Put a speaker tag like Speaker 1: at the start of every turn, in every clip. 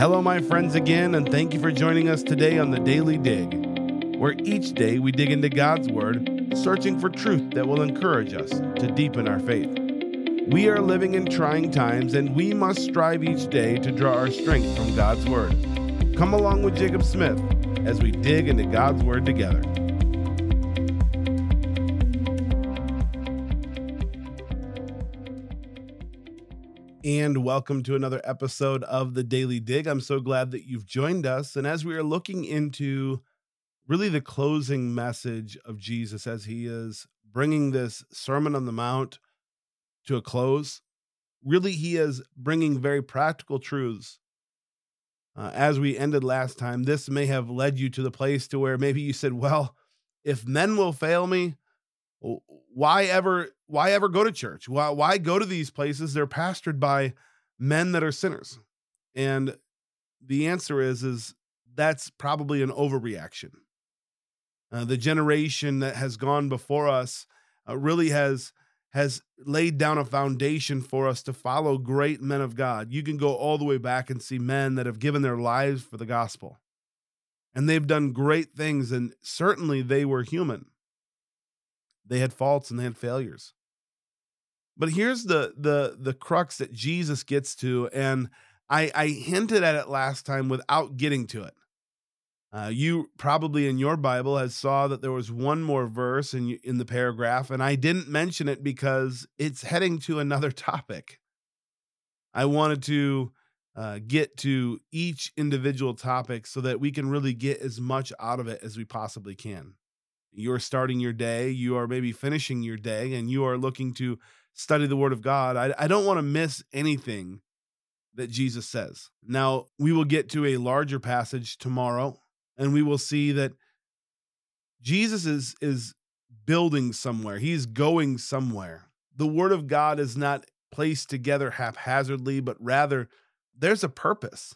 Speaker 1: Hello, my friends, again, and thank you for joining us today on the Daily Dig, where each day we dig into God's Word, searching for truth that will encourage us to deepen our faith. We are living in trying times, and we must strive each day to draw our strength from God's Word. Come along with Jacob Smith as we dig into God's Word together. And welcome to another episode of the Daily Dig. I'm so glad that you've joined us. And as we are looking into really the closing message of Jesus as he is bringing this Sermon on the Mount to a close, really, he is bringing very practical truths. Uh, as we ended last time, this may have led you to the place to where maybe you said, Well, if men will fail me, why ever why ever go to church? Why why go to these places? They're pastored by men that are sinners. And the answer is is that's probably an overreaction. Uh, the generation that has gone before us uh, really has has laid down a foundation for us to follow great men of God. You can go all the way back and see men that have given their lives for the gospel. And they've done great things and certainly they were human. They had faults and they had failures. But here's the the the crux that Jesus gets to, and I, I hinted at it last time without getting to it. Uh, you probably in your Bible has saw that there was one more verse in in the paragraph, and I didn't mention it because it's heading to another topic. I wanted to uh, get to each individual topic so that we can really get as much out of it as we possibly can you're starting your day, you are maybe finishing your day, and you are looking to study the Word of God, I, I don't want to miss anything that Jesus says. Now, we will get to a larger passage tomorrow, and we will see that Jesus is, is building somewhere, he's going somewhere. The Word of God is not placed together haphazardly, but rather there's a purpose.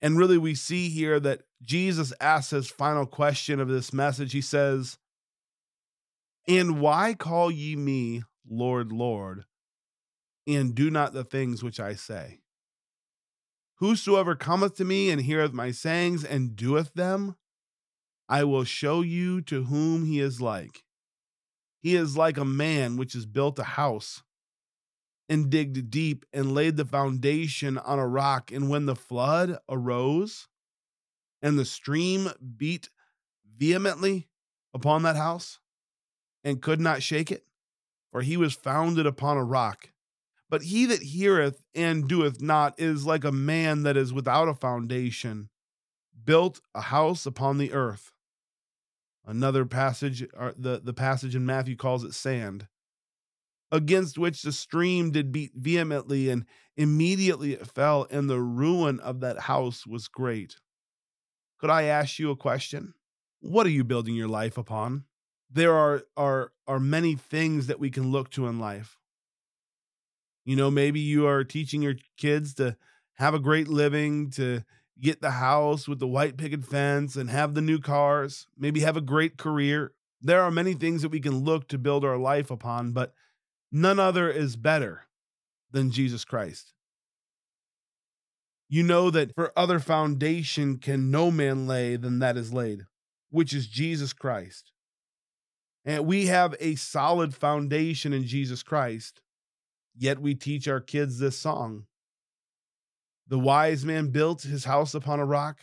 Speaker 1: And really, we see here that Jesus asks his final question of this message. He says, And why call ye me Lord, Lord, and do not the things which I say? Whosoever cometh to me and heareth my sayings and doeth them, I will show you to whom he is like. He is like a man which has built a house and digged deep and laid the foundation on a rock. And when the flood arose and the stream beat vehemently upon that house and could not shake it, for he was founded upon a rock. But he that heareth and doeth not is like a man that is without a foundation, built a house upon the earth. Another passage, the, the passage in Matthew calls it sand against which the stream did beat vehemently, and immediately it fell, and the ruin of that house was great. Could I ask you a question? What are you building your life upon? There are are are many things that we can look to in life. You know, maybe you are teaching your kids to have a great living, to get the house with the white picket fence and have the new cars, maybe have a great career. There are many things that we can look to build our life upon, but None other is better than Jesus Christ. You know that for other foundation can no man lay than that is laid, which is Jesus Christ. And we have a solid foundation in Jesus Christ, yet we teach our kids this song. The wise man built his house upon a rock.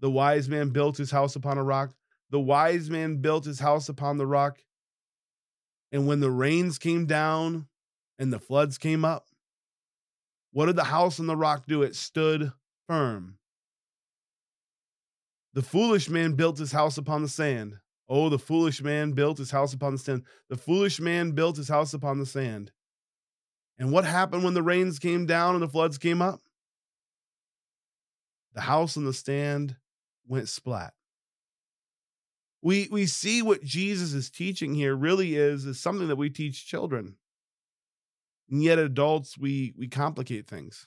Speaker 1: The wise man built his house upon a rock. The wise man built his house upon the rock. And when the rains came down and the floods came up, what did the house on the rock do? It stood firm. The foolish man built his house upon the sand. Oh, the foolish man built his house upon the sand. The foolish man built his house upon the sand. And what happened when the rains came down and the floods came up? The house on the stand went splat we we see what Jesus is teaching here really is is something that we teach children. And yet adults we we complicate things.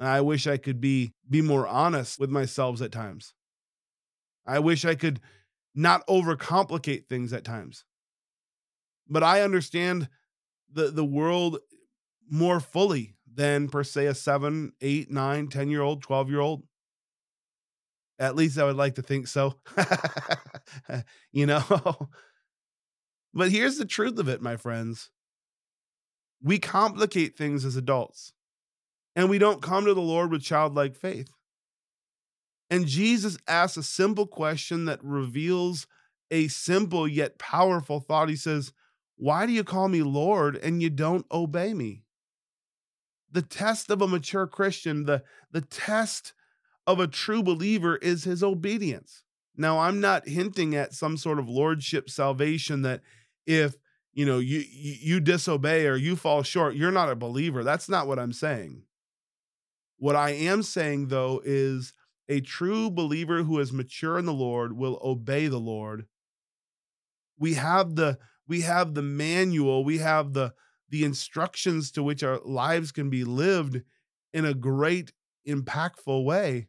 Speaker 1: I wish I could be be more honest with myself at times. I wish I could not overcomplicate things at times. But I understand the the world more fully than per se a seven, eight, nine, 10 year old, 12 year old. At least I would like to think so. you know? but here's the truth of it, my friends. We complicate things as adults, and we don't come to the Lord with childlike faith. And Jesus asks a simple question that reveals a simple yet powerful thought. He says, Why do you call me Lord and you don't obey me? The test of a mature Christian, the, the test of a true believer is his obedience. Now, I'm not hinting at some sort of lordship salvation that if you know you you disobey or you fall short, you're not a believer. That's not what I'm saying. What I am saying though is a true believer who is mature in the Lord will obey the Lord. We have the we have the manual, we have the the instructions to which our lives can be lived in a great impactful way.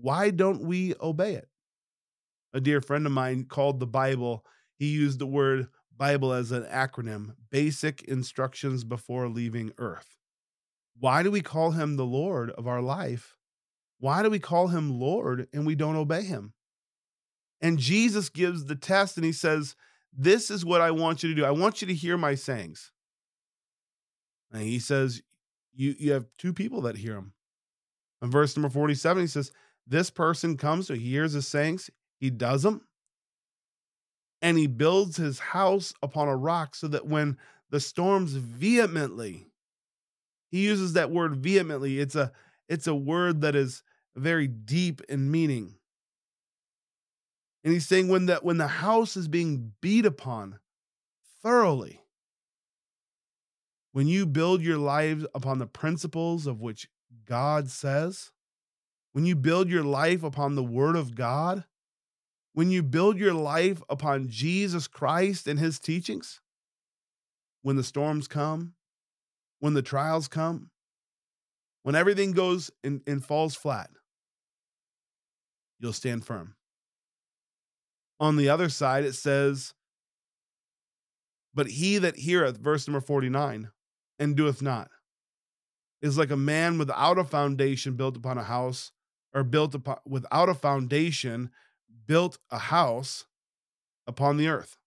Speaker 1: Why don't we obey it? A dear friend of mine called the Bible, he used the word Bible as an acronym, basic instructions before leaving earth. Why do we call him the Lord of our life? Why do we call him Lord and we don't obey him? And Jesus gives the test and he says, This is what I want you to do. I want you to hear my sayings. And he says, You, you have two people that hear him. In verse number 47, he says, This person comes, so he hears his sayings, he does them, and he builds his house upon a rock so that when the storms vehemently, he uses that word vehemently. It's a it's a word that is very deep in meaning. And he's saying when that when the house is being beat upon thoroughly, when you build your lives upon the principles of which God says, when you build your life upon the word of God, when you build your life upon Jesus Christ and his teachings, when the storms come, when the trials come, when everything goes and, and falls flat, you'll stand firm. On the other side, it says, But he that heareth, verse number 49, and doeth not, is like a man without a foundation built upon a house, or built upon without a foundation built a house upon the earth.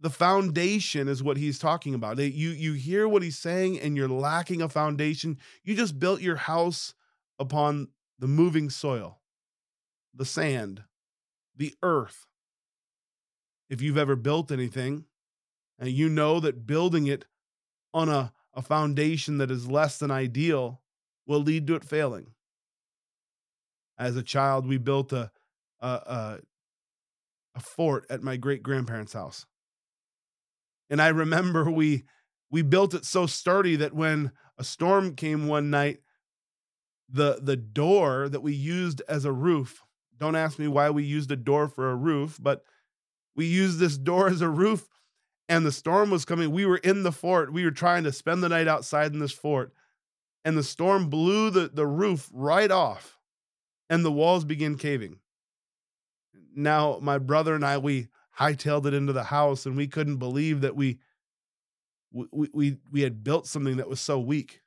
Speaker 1: The foundation is what he's talking about. You you hear what he's saying and you're lacking a foundation. You just built your house upon the moving soil, the sand, the earth. If you've ever built anything and you know that building it on a, a foundation that is less than ideal will lead to it failing. As a child, we built a a, a, a fort at my great grandparents' house. And I remember we we built it so sturdy that when a storm came one night, the the door that we used as a roof, don't ask me why we used a door for a roof, but we used this door as a roof and the storm was coming. We were in the fort. We were trying to spend the night outside in this fort. And the storm blew the, the roof right off and the walls began caving now my brother and I we hightailed it into the house and we couldn't believe that we we we we had built something that was so weak.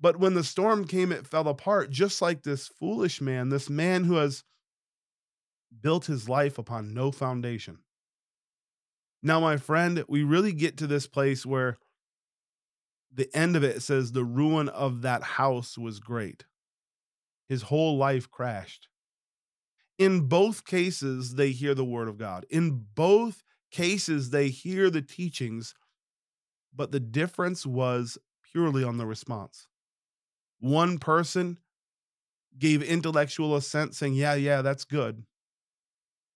Speaker 1: But when the storm came it fell apart just like this foolish man, this man who has built his life upon no foundation. Now my friend, we really get to this place where the end of it says the ruin of that house was great. His whole life crashed. In both cases, they hear the word of God. In both cases, they hear the teachings, but the difference was purely on the response. One person gave intellectual assent, saying, Yeah, yeah, that's good.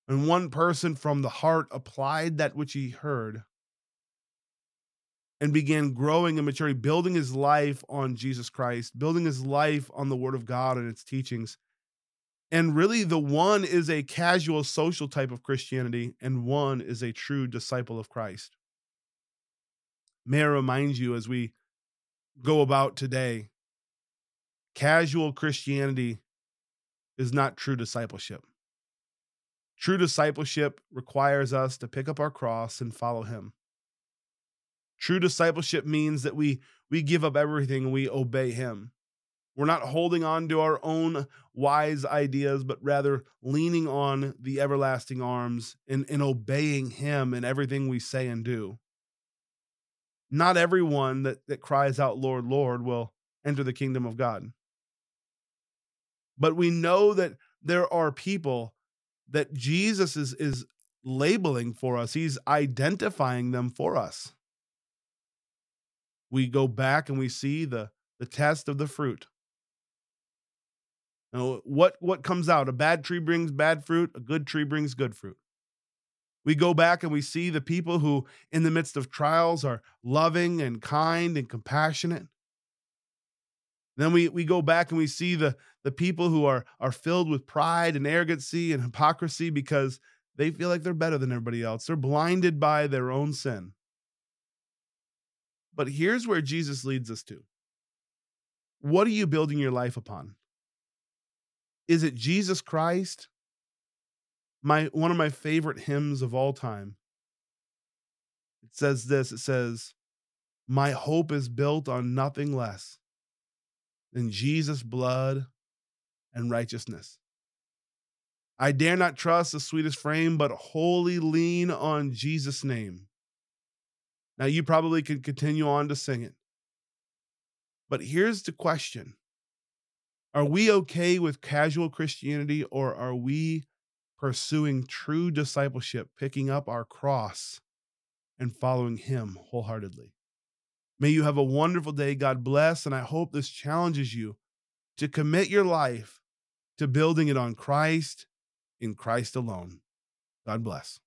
Speaker 1: And one person from the heart applied that which he heard and began growing in maturity, building his life on Jesus Christ, building his life on the Word of God and its teachings. And really, the one is a casual social type of Christianity, and one is a true disciple of Christ. May I remind you as we go about today casual Christianity is not true discipleship. True discipleship requires us to pick up our cross and follow Him. True discipleship means that we we give up everything and we obey him. We're not holding on to our own wise ideas, but rather leaning on the everlasting arms and, and obeying him in everything we say and do. Not everyone that, that cries out, Lord, Lord, will enter the kingdom of God. But we know that there are people that Jesus is, is labeling for us, He's identifying them for us. We go back and we see the, the test of the fruit. Now, what, what comes out? A bad tree brings bad fruit, a good tree brings good fruit. We go back and we see the people who, in the midst of trials, are loving and kind and compassionate. Then we, we go back and we see the, the people who are, are filled with pride and arrogancy and hypocrisy because they feel like they're better than everybody else. They're blinded by their own sin. But here's where Jesus leads us to. What are you building your life upon? Is it Jesus Christ? My one of my favorite hymns of all time. It says this, it says, "My hope is built on nothing less than Jesus' blood and righteousness. I dare not trust the sweetest frame, but wholly lean on Jesus' name. Now, you probably could continue on to sing it. But here's the question Are we okay with casual Christianity, or are we pursuing true discipleship, picking up our cross and following Him wholeheartedly? May you have a wonderful day. God bless. And I hope this challenges you to commit your life to building it on Christ in Christ alone. God bless.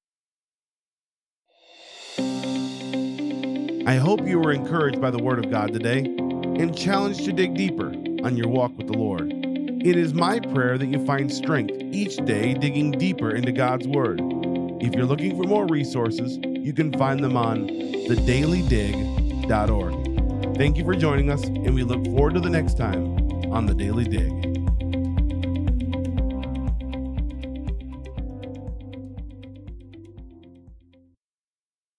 Speaker 1: I hope you were encouraged by the Word of God today and challenged to dig deeper on your walk with the Lord. It is my prayer that you find strength each day digging deeper into God's Word. If you're looking for more resources, you can find them on thedailydig.org. Thank you for joining us, and we look forward to the next time on The Daily Dig.